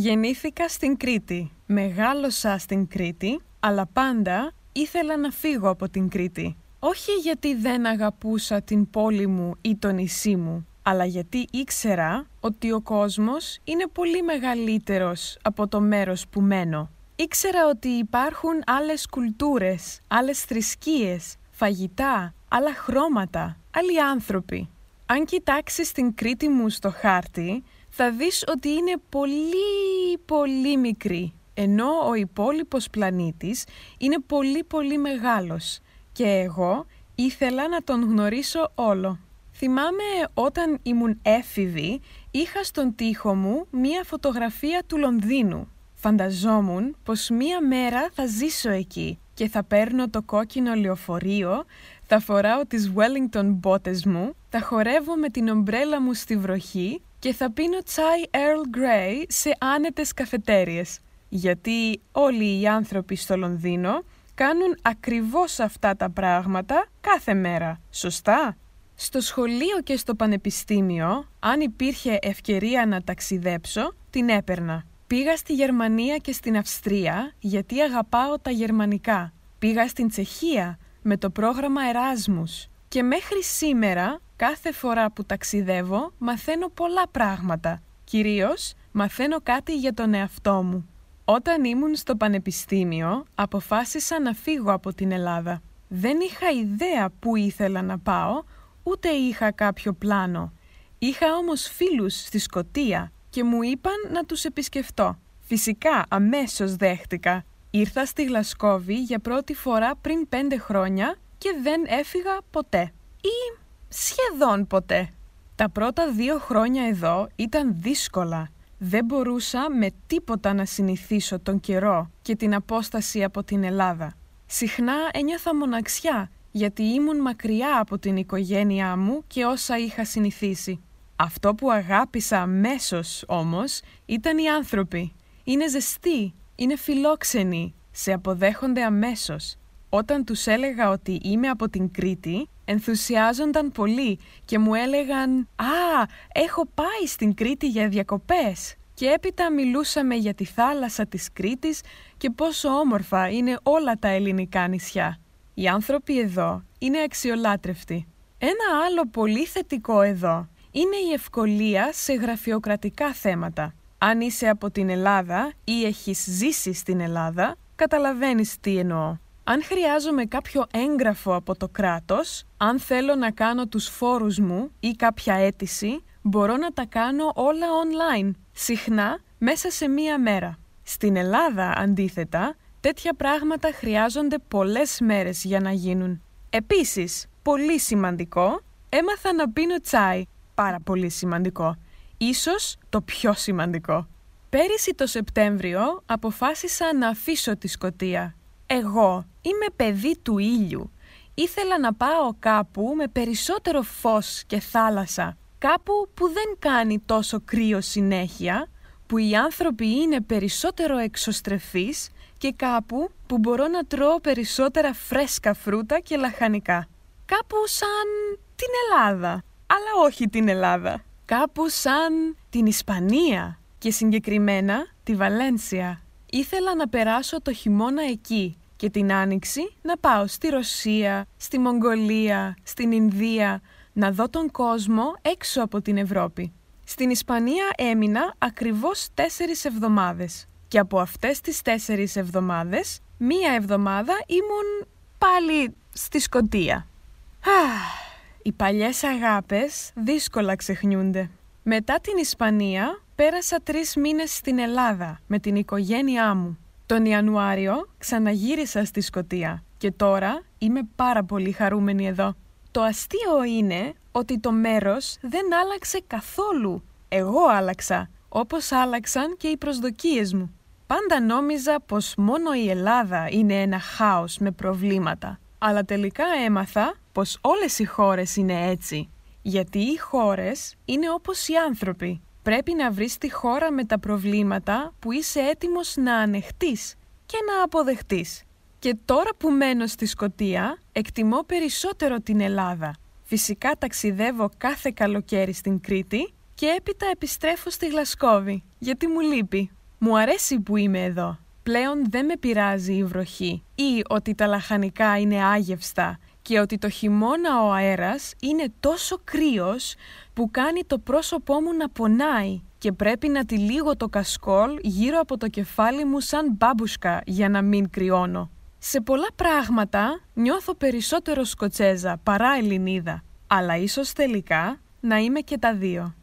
Γεννήθηκα στην Κρήτη, μεγάλωσα στην Κρήτη, αλλά πάντα ήθελα να φύγω από την Κρήτη. Όχι γιατί δεν αγαπούσα την πόλη μου ή το νησί μου, αλλά γιατί ήξερα ότι ο κόσμος είναι πολύ μεγαλύτερος από το μέρος που μένω. Ήξερα ότι υπάρχουν άλλες κουλτούρες, άλλες θρησκείες, φαγητά, άλλα χρώματα, άλλοι άνθρωποι. Αν κοιτάξεις την Κρήτη μου στο χάρτη, θα δεις ότι είναι πολύ πολύ μικρή, ενώ ο υπόλοιπος πλανήτης είναι πολύ πολύ μεγάλος και εγώ ήθελα να τον γνωρίσω όλο. Θυμάμαι όταν ήμουν έφηβη, είχα στον τοίχο μου μία φωτογραφία του Λονδίνου. Φανταζόμουν πως μία μέρα θα ζήσω εκεί και θα παίρνω το κόκκινο λεωφορείο, θα φοράω τις Wellington μπότες μου, θα χορεύω με την ομπρέλα μου στη βροχή και θα πίνω τσάι Earl Grey σε άνετες καφετέριες. Γιατί όλοι οι άνθρωποι στο Λονδίνο κάνουν ακριβώς αυτά τα πράγματα κάθε μέρα. Σωστά; Στο σχολείο και στο πανεπιστήμιο, αν υπήρχε ευκαιρία να ταξιδέψω, την έπαιρνα. Πήγα στη Γερμανία και στην Αυστρία γιατί αγαπάω τα γερμανικά. Πήγα στην Τσεχία με το πρόγραμμα Εράσμους. Και μέχρι σήμερα, κάθε φορά που ταξιδεύω, μαθαίνω πολλά πράγματα. Κυρίως, μαθαίνω κάτι για τον εαυτό μου. Όταν ήμουν στο πανεπιστήμιο, αποφάσισα να φύγω από την Ελλάδα. Δεν είχα ιδέα που ήθελα να πάω, ούτε είχα κάποιο πλάνο. Είχα όμως φίλους στη Σκοτία και μου είπαν να τους επισκεφτώ. Φυσικά, αμέσως δέχτηκα. Ήρθα στη Γλασκόβη για πρώτη φορά πριν πέντε χρόνια και δεν έφυγα ποτέ. Ή σχεδόν ποτέ. Τα πρώτα δύο χρόνια εδώ ήταν δύσκολα. Δεν μπορούσα με τίποτα να συνηθίσω τον καιρό και την απόσταση από την Ελλάδα. Συχνά ένιωθα μοναξιά γιατί ήμουν μακριά από την οικογένειά μου και όσα είχα συνηθίσει. Αυτό που αγάπησα αμέσως όμως ήταν οι άνθρωποι. Είναι ζεστοί, είναι φιλόξενοι, σε αποδέχονται αμέσως. Όταν τους έλεγα ότι είμαι από την Κρήτη, ενθουσιάζονταν πολύ και μου έλεγαν «Α, έχω πάει στην Κρήτη για διακοπές» και έπειτα μιλούσαμε για τη θάλασσα της Κρήτης και πόσο όμορφα είναι όλα τα ελληνικά νησιά. Οι άνθρωποι εδώ είναι αξιολάτρευτοι. Ένα άλλο πολύ θετικό εδώ είναι η ευκολία σε γραφειοκρατικά θέματα. Αν είσαι από την Ελλάδα ή έχεις ζήσει στην Ελλάδα, καταλαβαίνεις τι εννοώ. Αν χρειάζομαι κάποιο έγγραφο από το κράτος, αν θέλω να κάνω τους φόρους μου ή κάποια αίτηση, μπορώ να τα κάνω όλα online, συχνά μέσα σε μία μέρα. Στην Ελλάδα, αντίθετα, τέτοια πράγματα χρειάζονται πολλές μέρες για να γίνουν. Επίσης, πολύ σημαντικό, έμαθα να πίνω τσάι. Πάρα πολύ σημαντικό. Ίσως το πιο σημαντικό. Πέρυσι το Σεπτέμβριο αποφάσισα να αφήσω τη Σκοτία. Εγώ είμαι παιδί του ήλιου. Ήθελα να πάω κάπου με περισσότερο φως και θάλασσα. Κάπου που δεν κάνει τόσο κρύο συνέχεια, που οι άνθρωποι είναι περισσότερο εξωστρεφείς και κάπου που μπορώ να τρώω περισσότερα φρέσκα φρούτα και λαχανικά. Κάπου σαν την Ελλάδα, αλλά όχι την Ελλάδα. Κάπου σαν την Ισπανία και συγκεκριμένα τη Βαλένσια. Ήθελα να περάσω το χειμώνα εκεί και την άνοιξη να πάω στη Ρωσία, στη Μογγολία, στην Ινδία, να δω τον κόσμο έξω από την Ευρώπη. Στην Ισπανία έμεινα ακριβώς τέσσερις εβδομάδες και από αυτές τις τέσσερις εβδομάδες, μία εβδομάδα ήμουν πάλι στη Σκοτία. Οι παλιές αγάπες δύσκολα ξεχνιούνται. Μετά την Ισπανία πέρασα τρεις μήνες στην Ελλάδα με την οικογένειά μου. Τον Ιανουάριο ξαναγύρισα στη Σκοτία και τώρα είμαι πάρα πολύ χαρούμενη εδώ. Το αστείο είναι ότι το μέρος δεν άλλαξε καθόλου. Εγώ άλλαξα, όπως άλλαξαν και οι προσδοκίες μου. Πάντα νόμιζα πως μόνο η Ελλάδα είναι ένα χάος με προβλήματα. Αλλά τελικά έμαθα πως όλες οι χώρες είναι έτσι. Γιατί οι χώρες είναι όπως οι άνθρωποι. Πρέπει να βρεις τη χώρα με τα προβλήματα που είσαι έτοιμος να ανεχτείς και να αποδεχτείς. Και τώρα που μένω στη Σκοτία, εκτιμώ περισσότερο την Ελλάδα. Φυσικά ταξιδεύω κάθε καλοκαίρι στην Κρήτη και έπειτα επιστρέφω στη Γλασκόβη, γιατί μου λείπει. Μου αρέσει που είμαι εδώ. Πλέον δεν με πειράζει η βροχή ή ότι τα λαχανικά είναι άγευστα και ότι το χειμώνα ο αέρας είναι τόσο κρύος που κάνει το πρόσωπό μου να πονάει και πρέπει να τυλίγω το κασκόλ γύρω από το κεφάλι μου σαν μπάμπουσκα για να μην κρυώνω. Σε πολλά πράγματα νιώθω περισσότερο Σκοτσέζα παρά Ελληνίδα, αλλά ίσως τελικά να είμαι και τα δύο.